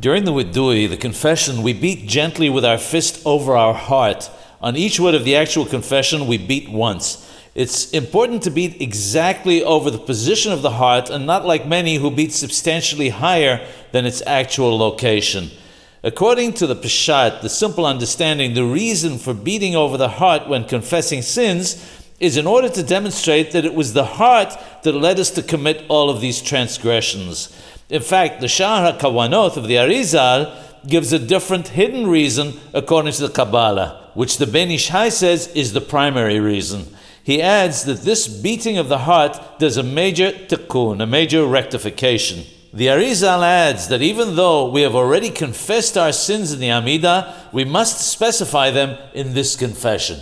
During the Widui, the confession, we beat gently with our fist over our heart. On each word of the actual confession, we beat once. It's important to beat exactly over the position of the heart and not like many who beat substantially higher than its actual location. According to the Peshat, the simple understanding, the reason for beating over the heart when confessing sins is in order to demonstrate that it was the heart that led us to commit all of these transgressions. In fact, the Sha'ar HaKawanot of the Arizal gives a different hidden reason according to the Kabbalah, which the Ben Ish Hai says is the primary reason. He adds that this beating of the heart does a major tikkun, a major rectification. The Arizal adds that even though we have already confessed our sins in the Amidah, we must specify them in this confession.